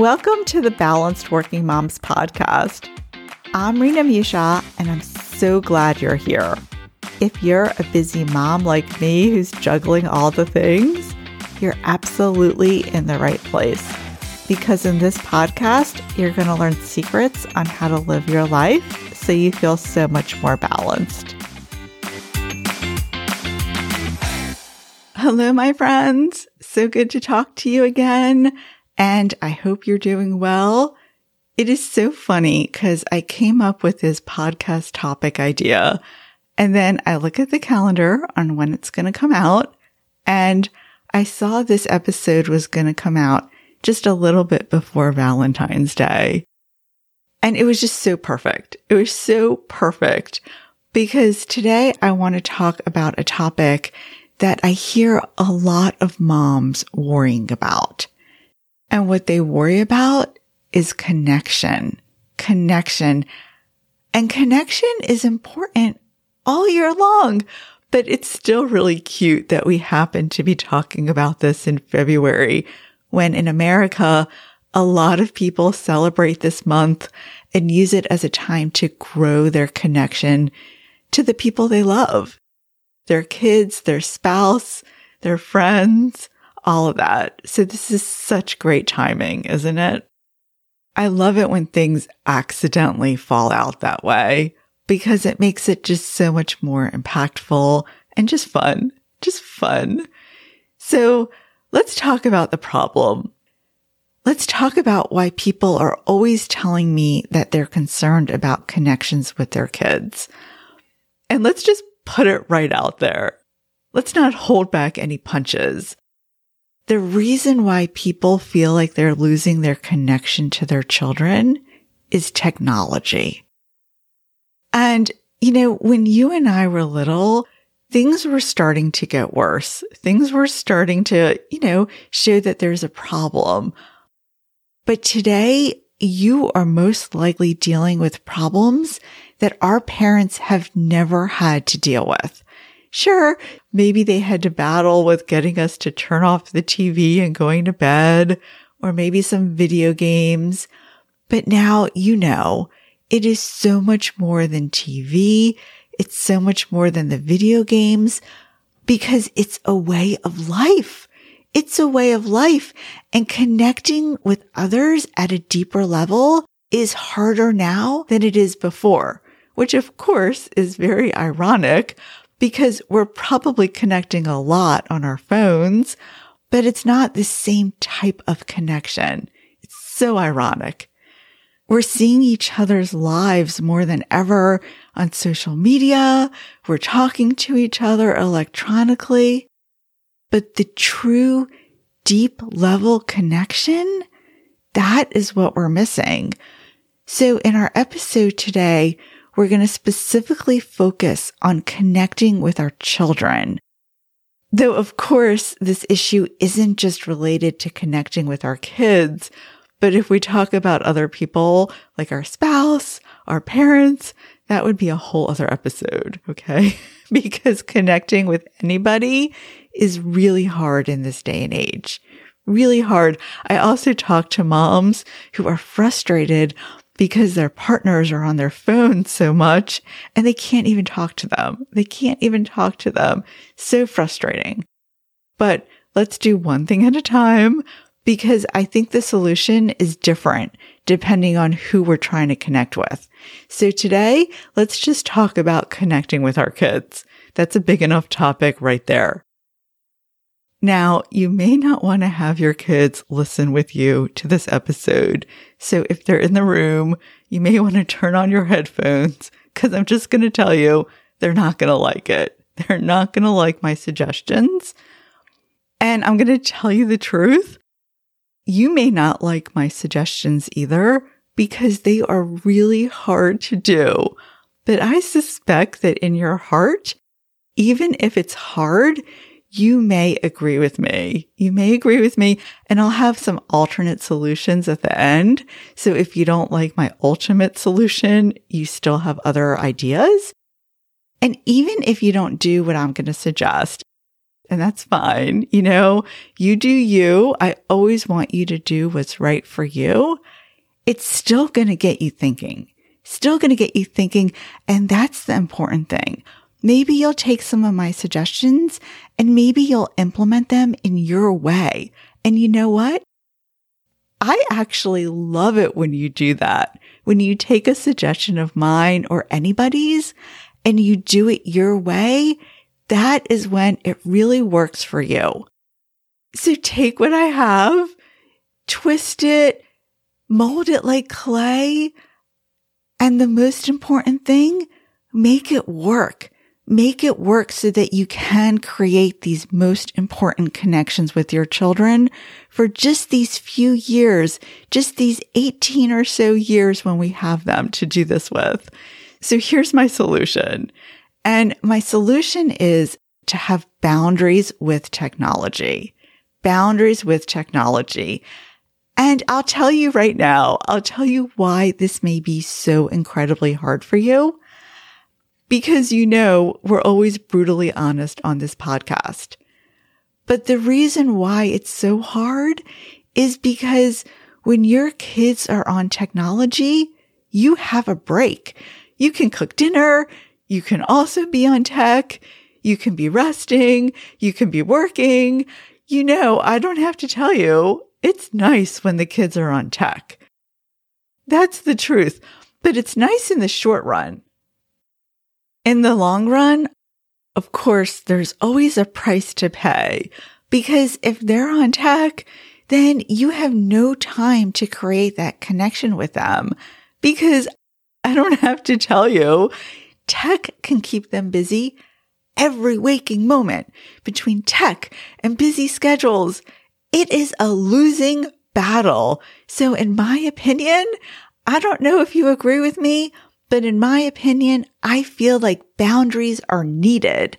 Welcome to the Balanced Working Moms podcast. I'm Rina Meushaw, and I'm so glad you're here. If you're a busy mom like me who's juggling all the things, you're absolutely in the right place. Because in this podcast, you're going to learn secrets on how to live your life so you feel so much more balanced. Hello, my friends. So good to talk to you again. And I hope you're doing well. It is so funny because I came up with this podcast topic idea and then I look at the calendar on when it's going to come out and I saw this episode was going to come out just a little bit before Valentine's Day. And it was just so perfect. It was so perfect because today I want to talk about a topic that I hear a lot of moms worrying about. And what they worry about is connection, connection. And connection is important all year long, but it's still really cute that we happen to be talking about this in February when in America, a lot of people celebrate this month and use it as a time to grow their connection to the people they love their kids, their spouse, their friends, all of that. So this is such great timing, isn't it? I love it when things accidentally fall out that way because it makes it just so much more impactful and just fun, just fun. So let's talk about the problem. Let's talk about why people are always telling me that they're concerned about connections with their kids. And let's just put it right out there. Let's not hold back any punches. The reason why people feel like they're losing their connection to their children is technology. And, you know, when you and I were little, things were starting to get worse. Things were starting to, you know, show that there's a problem. But today you are most likely dealing with problems that our parents have never had to deal with. Sure, maybe they had to battle with getting us to turn off the TV and going to bed, or maybe some video games. But now you know it is so much more than TV. It's so much more than the video games because it's a way of life. It's a way of life and connecting with others at a deeper level is harder now than it is before, which of course is very ironic because we're probably connecting a lot on our phones, but it's not the same type of connection. It's so ironic. We're seeing each other's lives more than ever on social media. We're talking to each other electronically. But the true deep level connection, that is what we're missing. So in our episode today, we're going to specifically focus on connecting with our children. Though, of course, this issue isn't just related to connecting with our kids, but if we talk about other people like our spouse, our parents, that would be a whole other episode. Okay. because connecting with anybody is really hard in this day and age. Really hard. I also talk to moms who are frustrated because their partners are on their phones so much and they can't even talk to them. They can't even talk to them. So frustrating. But let's do one thing at a time because I think the solution is different depending on who we're trying to connect with. So today, let's just talk about connecting with our kids. That's a big enough topic right there. Now, you may not want to have your kids listen with you to this episode. So if they're in the room, you may want to turn on your headphones because I'm just going to tell you they're not going to like it. They're not going to like my suggestions. And I'm going to tell you the truth. You may not like my suggestions either because they are really hard to do. But I suspect that in your heart, even if it's hard, you may agree with me. You may agree with me and I'll have some alternate solutions at the end. So if you don't like my ultimate solution, you still have other ideas. And even if you don't do what I'm going to suggest, and that's fine. You know, you do you. I always want you to do what's right for you. It's still going to get you thinking, still going to get you thinking. And that's the important thing. Maybe you'll take some of my suggestions and maybe you'll implement them in your way. And you know what? I actually love it when you do that. When you take a suggestion of mine or anybody's and you do it your way, that is when it really works for you. So take what I have, twist it, mold it like clay. And the most important thing, make it work make it work so that you can create these most important connections with your children for just these few years, just these 18 or so years when we have them to do this with. So here's my solution. And my solution is to have boundaries with technology, boundaries with technology. And I'll tell you right now, I'll tell you why this may be so incredibly hard for you because you know we're always brutally honest on this podcast. But the reason why it's so hard is because when your kids are on technology, you have a break. You can cook dinner. You can also be on tech. You can be resting. You can be working. You know, I don't have to tell you, it's nice when the kids are on tech. That's the truth, but it's nice in the short run. In the long run, of course, there's always a price to pay because if they're on tech, then you have no time to create that connection with them because I don't have to tell you, tech can keep them busy every waking moment between tech and busy schedules. It is a losing battle. So in my opinion, I don't know if you agree with me, but in my opinion, I feel like boundaries are needed.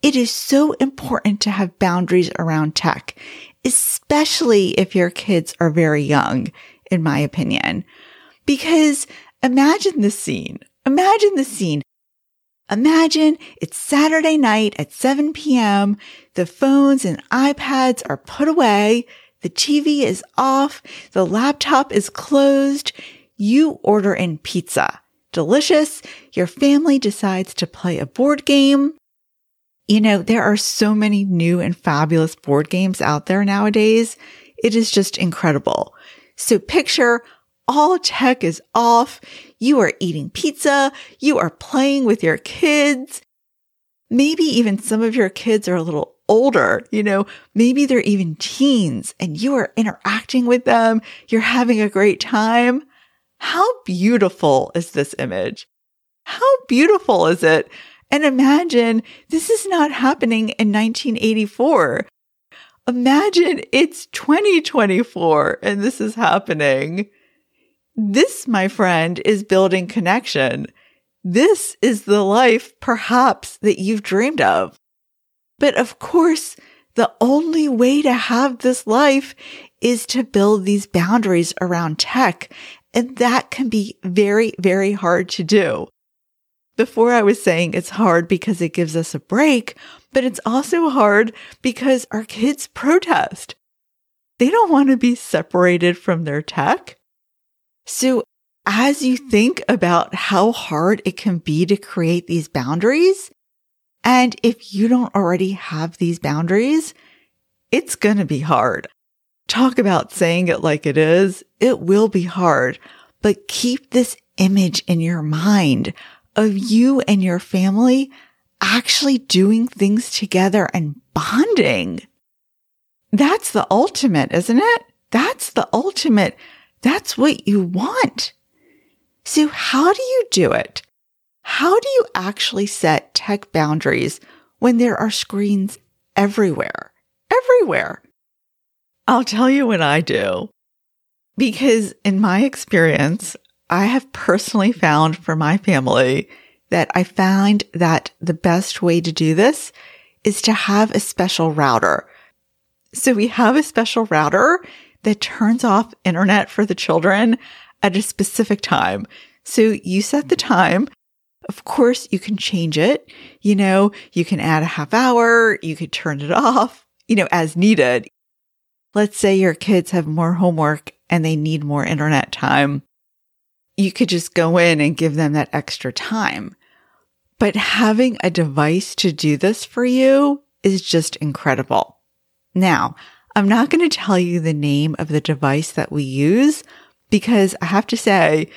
It is so important to have boundaries around tech, especially if your kids are very young, in my opinion. Because imagine the scene. Imagine the scene. Imagine it's Saturday night at 7 p.m. The phones and iPads are put away. The TV is off. The laptop is closed. You order in pizza delicious. Your family decides to play a board game. You know, there are so many new and fabulous board games out there nowadays. It is just incredible. So picture all tech is off. You are eating pizza. You are playing with your kids. Maybe even some of your kids are a little older. You know, maybe they're even teens and you are interacting with them. You're having a great time. How beautiful is this image? How beautiful is it? And imagine this is not happening in 1984. Imagine it's 2024 and this is happening. This, my friend, is building connection. This is the life perhaps that you've dreamed of. But of course, the only way to have this life is to build these boundaries around tech and that can be very, very hard to do. Before I was saying it's hard because it gives us a break, but it's also hard because our kids protest. They don't want to be separated from their tech. So as you think about how hard it can be to create these boundaries, and if you don't already have these boundaries, it's going to be hard. Talk about saying it like it is. It will be hard, but keep this image in your mind of you and your family actually doing things together and bonding. That's the ultimate, isn't it? That's the ultimate. That's what you want. So how do you do it? How do you actually set tech boundaries when there are screens everywhere? Everywhere. I'll tell you what I do. Because in my experience, I have personally found for my family that I find that the best way to do this is to have a special router. So we have a special router that turns off internet for the children at a specific time. So you set the time Of course, you can change it. You know, you can add a half hour, you could turn it off, you know, as needed. Let's say your kids have more homework and they need more internet time. You could just go in and give them that extra time. But having a device to do this for you is just incredible. Now, I'm not going to tell you the name of the device that we use because I have to say,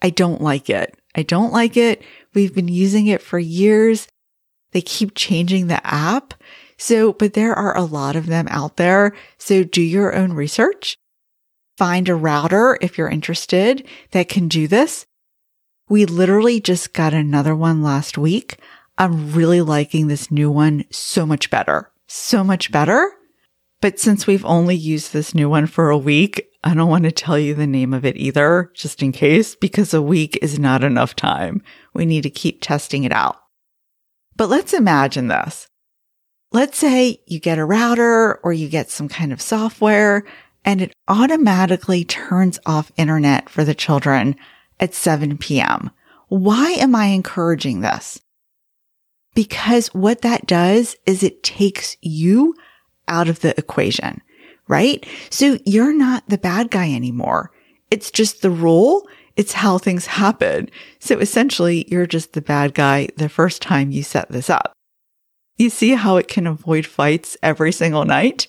I don't like it. I don't like it. We've been using it for years. They keep changing the app. So, but there are a lot of them out there. So do your own research. Find a router if you're interested that can do this. We literally just got another one last week. I'm really liking this new one so much better, so much better. But since we've only used this new one for a week, I don't want to tell you the name of it either, just in case, because a week is not enough time. We need to keep testing it out. But let's imagine this. Let's say you get a router or you get some kind of software and it automatically turns off internet for the children at 7 p.m. Why am I encouraging this? Because what that does is it takes you out of the equation, right? So you're not the bad guy anymore. It's just the rule. It's how things happen. So essentially, you're just the bad guy the first time you set this up. You see how it can avoid fights every single night?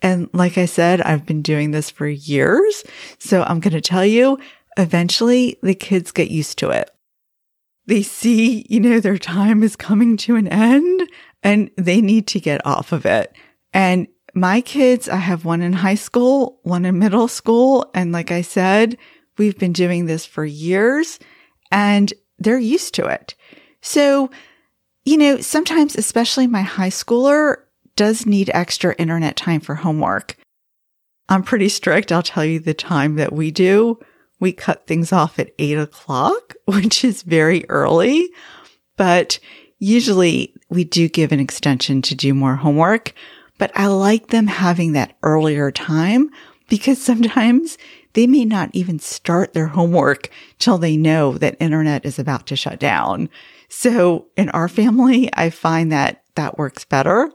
And like I said, I've been doing this for years. So I'm going to tell you, eventually the kids get used to it. They see, you know, their time is coming to an end and they need to get off of it. And my kids, I have one in high school, one in middle school. And like I said, we've been doing this for years and they're used to it. So, you know, sometimes, especially my high schooler does need extra internet time for homework. I'm pretty strict. I'll tell you the time that we do. We cut things off at eight o'clock, which is very early, but usually we do give an extension to do more homework but I like them having that earlier time because sometimes they may not even start their homework till they know that internet is about to shut down. So in our family, I find that that works better.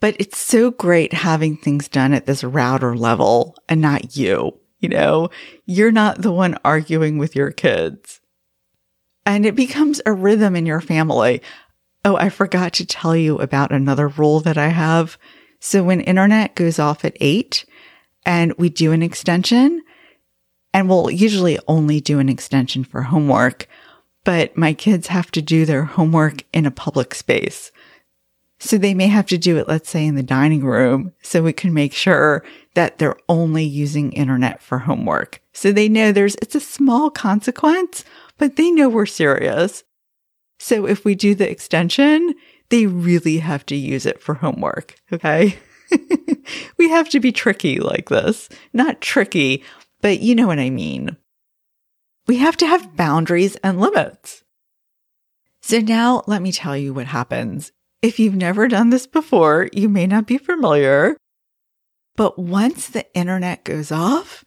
But it's so great having things done at this router level and not you. You know, you're not the one arguing with your kids. And it becomes a rhythm in your family. Oh, I forgot to tell you about another rule that I have. So when internet goes off at eight and we do an extension, and we'll usually only do an extension for homework, but my kids have to do their homework in a public space. So they may have to do it, let's say in the dining room, so we can make sure that they're only using internet for homework. So they know there's, it's a small consequence, but they know we're serious. So if we do the extension, they really have to use it for homework. Okay. we have to be tricky like this. Not tricky, but you know what I mean. We have to have boundaries and limits. So now let me tell you what happens. If you've never done this before, you may not be familiar, but once the internet goes off,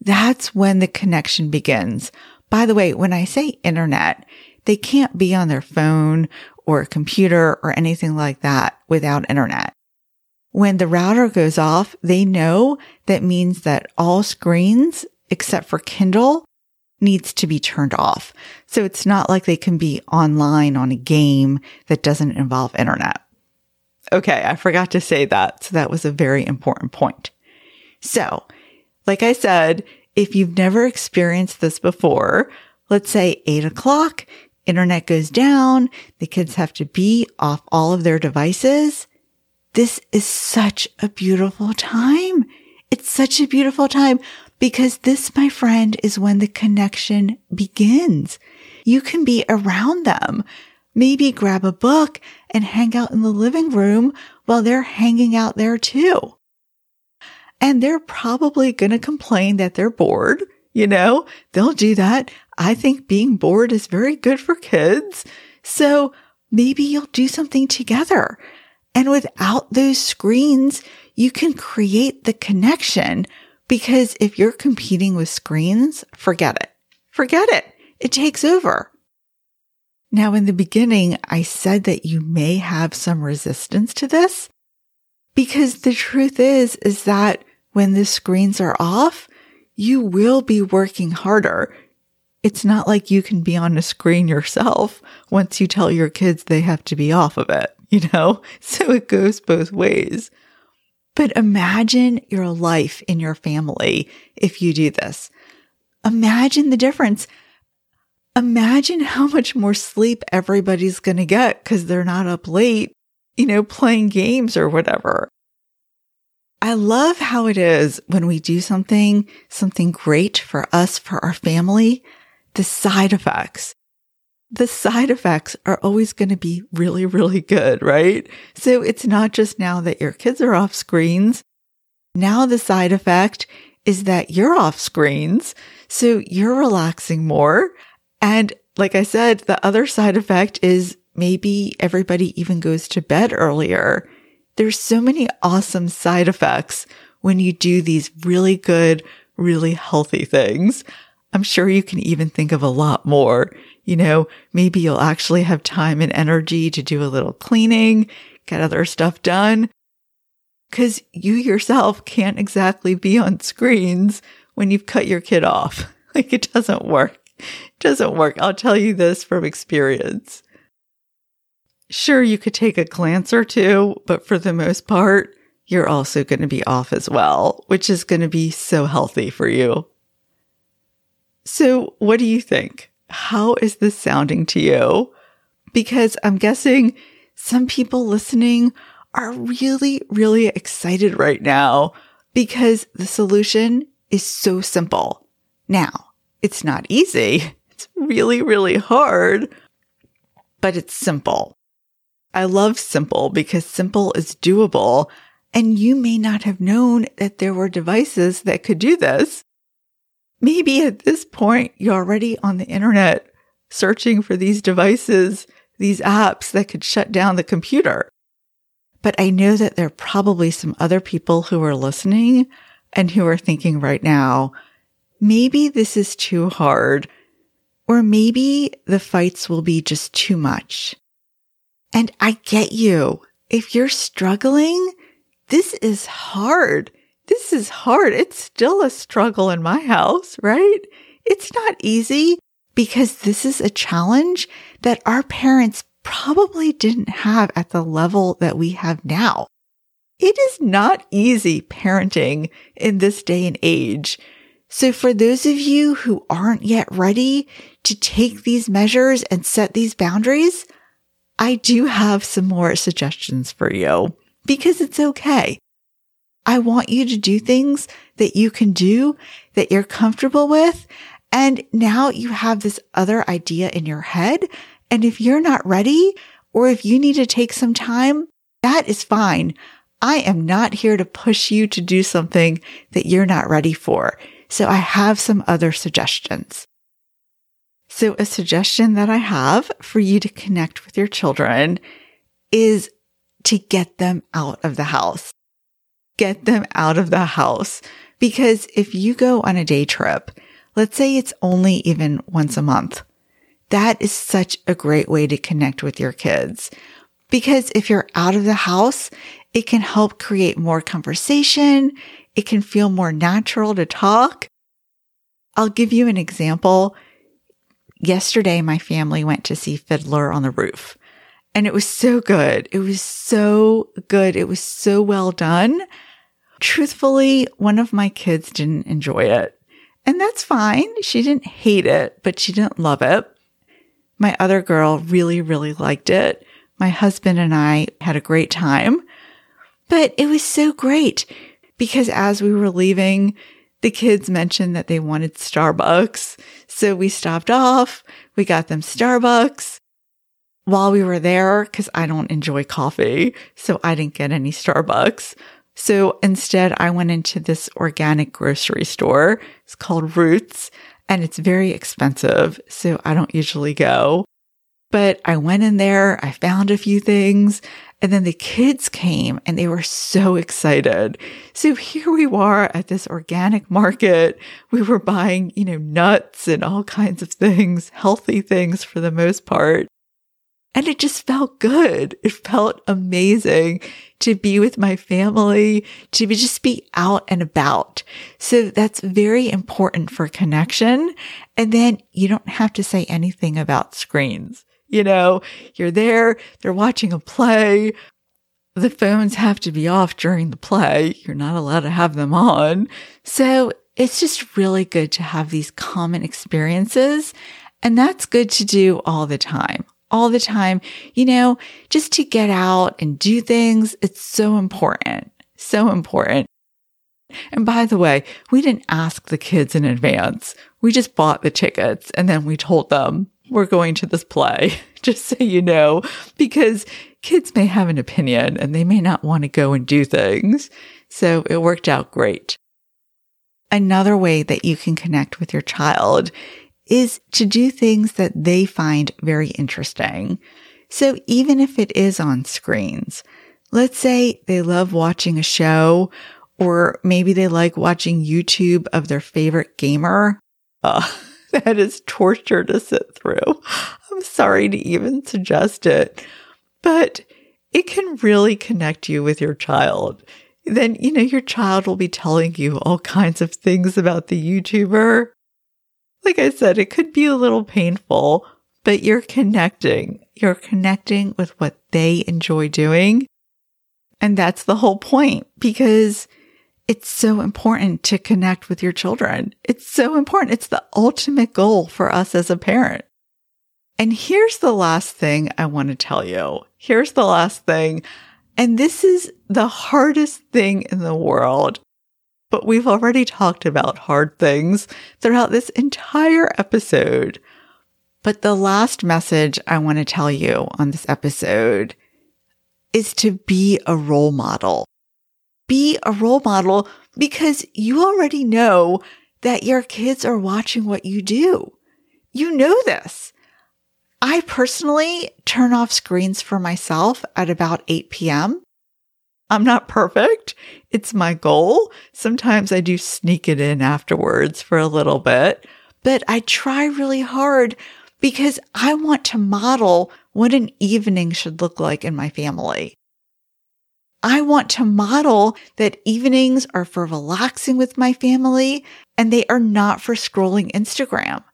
that's when the connection begins. By the way, when I say internet, they can't be on their phone or computer or anything like that without internet. When the router goes off, they know that means that all screens except for Kindle needs to be turned off. So it's not like they can be online on a game that doesn't involve internet. Okay. I forgot to say that. So that was a very important point. So like I said, if you've never experienced this before, let's say eight o'clock internet goes down, the kids have to be off all of their devices. This is such a beautiful time. It's such a beautiful time because this, my friend, is when the connection begins. You can be around them. Maybe grab a book and hang out in the living room while they're hanging out there too. And they're probably going to complain that they're bored. You know, they'll do that. I think being bored is very good for kids. So maybe you'll do something together. And without those screens, you can create the connection because if you're competing with screens, forget it. Forget it. It takes over. Now, in the beginning, I said that you may have some resistance to this because the truth is, is that when the screens are off, you will be working harder. It's not like you can be on a screen yourself once you tell your kids they have to be off of it, you know? So it goes both ways. But imagine your life in your family if you do this. Imagine the difference. Imagine how much more sleep everybody's going to get because they're not up late, you know, playing games or whatever. I love how it is when we do something, something great for us, for our family, the side effects. The side effects are always going to be really, really good, right? So it's not just now that your kids are off screens. Now the side effect is that you're off screens. So you're relaxing more. And like I said, the other side effect is maybe everybody even goes to bed earlier. There's so many awesome side effects when you do these really good, really healthy things. I'm sure you can even think of a lot more. You know, maybe you'll actually have time and energy to do a little cleaning, get other stuff done. Cause you yourself can't exactly be on screens when you've cut your kid off. Like it doesn't work. It doesn't work. I'll tell you this from experience. Sure, you could take a glance or two, but for the most part, you're also going to be off as well, which is going to be so healthy for you. So, what do you think? How is this sounding to you? Because I'm guessing some people listening are really, really excited right now because the solution is so simple. Now, it's not easy. It's really, really hard, but it's simple. I love simple because simple is doable. And you may not have known that there were devices that could do this. Maybe at this point, you're already on the internet searching for these devices, these apps that could shut down the computer. But I know that there are probably some other people who are listening and who are thinking right now, maybe this is too hard, or maybe the fights will be just too much. And I get you. If you're struggling, this is hard. This is hard. It's still a struggle in my house, right? It's not easy because this is a challenge that our parents probably didn't have at the level that we have now. It is not easy parenting in this day and age. So for those of you who aren't yet ready to take these measures and set these boundaries, I do have some more suggestions for you because it's okay. I want you to do things that you can do that you're comfortable with. And now you have this other idea in your head. And if you're not ready or if you need to take some time, that is fine. I am not here to push you to do something that you're not ready for. So I have some other suggestions. So a suggestion that I have for you to connect with your children is to get them out of the house. Get them out of the house. Because if you go on a day trip, let's say it's only even once a month, that is such a great way to connect with your kids. Because if you're out of the house, it can help create more conversation. It can feel more natural to talk. I'll give you an example yesterday my family went to see Fiddler on the Roof. And it was so good. It was so good. It was so well done. Truthfully, one of my kids didn't enjoy it. And that's fine. She didn't hate it, but she didn't love it. My other girl really, really liked it. My husband and I had a great time. But it was so great because as we were leaving, the kids mentioned that they wanted Starbucks. So we stopped off. We got them Starbucks while we were there because I don't enjoy coffee. So I didn't get any Starbucks. So instead, I went into this organic grocery store. It's called Roots and it's very expensive. So I don't usually go. But I went in there, I found a few things, and then the kids came and they were so excited. So here we were at this organic market. We were buying, you know, nuts and all kinds of things, healthy things for the most part. And it just felt good. It felt amazing to be with my family, to be, just be out and about. So that's very important for connection. And then you don't have to say anything about screens. You know, you're there, they're watching a play. The phones have to be off during the play. You're not allowed to have them on. So it's just really good to have these common experiences. And that's good to do all the time all the time, you know, just to get out and do things. It's so important. So important. And by the way, we didn't ask the kids in advance. We just bought the tickets and then we told them we're going to this play, just so you know, because kids may have an opinion and they may not want to go and do things. So it worked out great. Another way that you can connect with your child is to do things that they find very interesting. So even if it is on screens, let's say they love watching a show or maybe they like watching YouTube of their favorite gamer. Uh, that is torture to sit through. I'm sorry to even suggest it, but it can really connect you with your child. Then, you know, your child will be telling you all kinds of things about the YouTuber like I said, it could be a little painful, but you're connecting. You're connecting with what they enjoy doing. And that's the whole point because it's so important to connect with your children. It's so important. It's the ultimate goal for us as a parent. And here's the last thing I want to tell you. Here's the last thing. And this is the hardest thing in the world but we've already talked about hard things throughout this entire episode. But the last message I want to tell you on this episode is to be a role model. Be a role model because you already know that your kids are watching what you do. You know this. I personally turn off screens for myself at about 8 p.m. I'm not perfect. It's my goal. Sometimes I do sneak it in afterwards for a little bit, but I try really hard because I want to model what an evening should look like in my family. I want to model that evenings are for relaxing with my family and they are not for scrolling Instagram.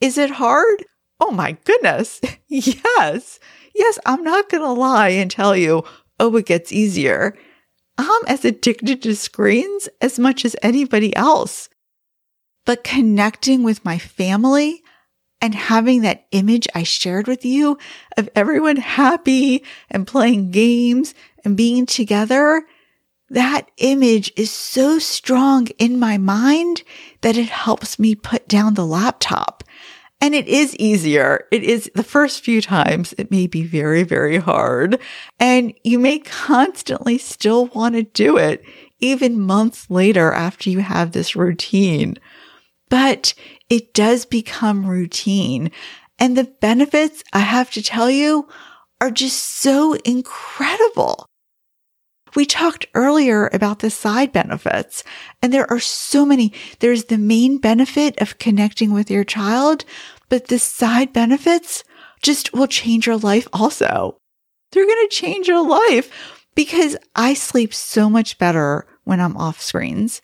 Is it hard? Oh my goodness. yes. Yes, I'm not going to lie and tell you, oh, it gets easier. I'm as addicted to screens as much as anybody else. But connecting with my family and having that image I shared with you of everyone happy and playing games and being together, that image is so strong in my mind that it helps me put down the laptop and it is easier. It is the first few times it may be very, very hard and you may constantly still want to do it even months later after you have this routine. But it does become routine and the benefits I have to tell you are just so incredible. We talked earlier about the side benefits and there are so many. There's the main benefit of connecting with your child, but the side benefits just will change your life also. They're going to change your life because I sleep so much better when I'm off screens.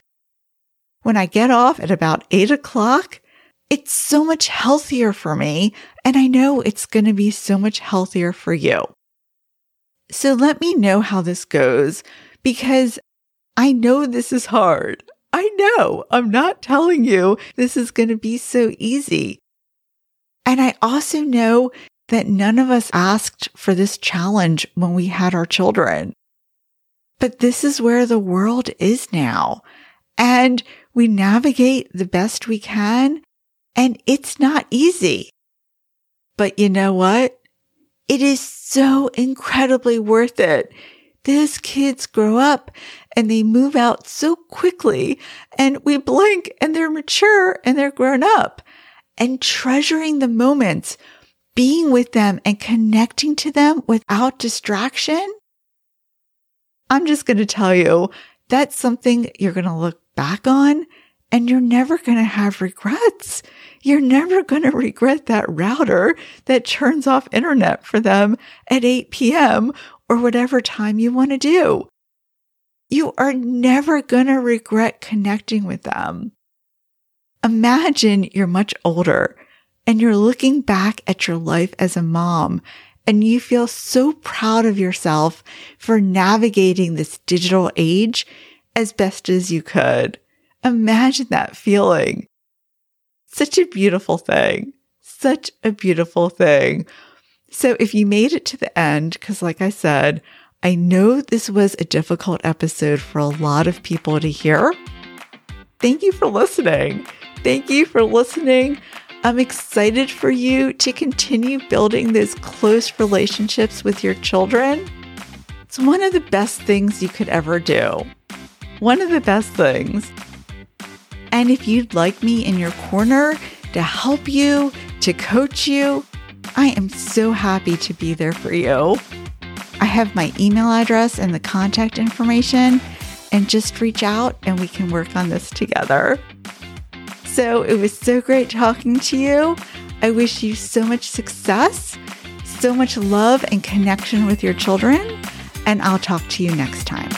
When I get off at about eight o'clock, it's so much healthier for me. And I know it's going to be so much healthier for you. So let me know how this goes because I know this is hard. I know I'm not telling you this is going to be so easy. And I also know that none of us asked for this challenge when we had our children. But this is where the world is now. And we navigate the best we can. And it's not easy. But you know what? It is so incredibly worth it. Those kids grow up and they move out so quickly and we blink and they're mature and they're grown up and treasuring the moments, being with them and connecting to them without distraction. I'm just going to tell you that's something you're going to look back on and you're never going to have regrets. You're never going to regret that router that turns off internet for them at 8 p.m. or whatever time you want to do. You are never going to regret connecting with them. Imagine you're much older and you're looking back at your life as a mom and you feel so proud of yourself for navigating this digital age as best as you could. Imagine that feeling. Such a beautiful thing. Such a beautiful thing. So if you made it to the end, because like I said, I know this was a difficult episode for a lot of people to hear. Thank you for listening. Thank you for listening. I'm excited for you to continue building those close relationships with your children. It's one of the best things you could ever do. One of the best things. And if you'd like me in your corner to help you, to coach you, I am so happy to be there for you. I have my email address and the contact information, and just reach out and we can work on this together. So it was so great talking to you. I wish you so much success, so much love and connection with your children, and I'll talk to you next time.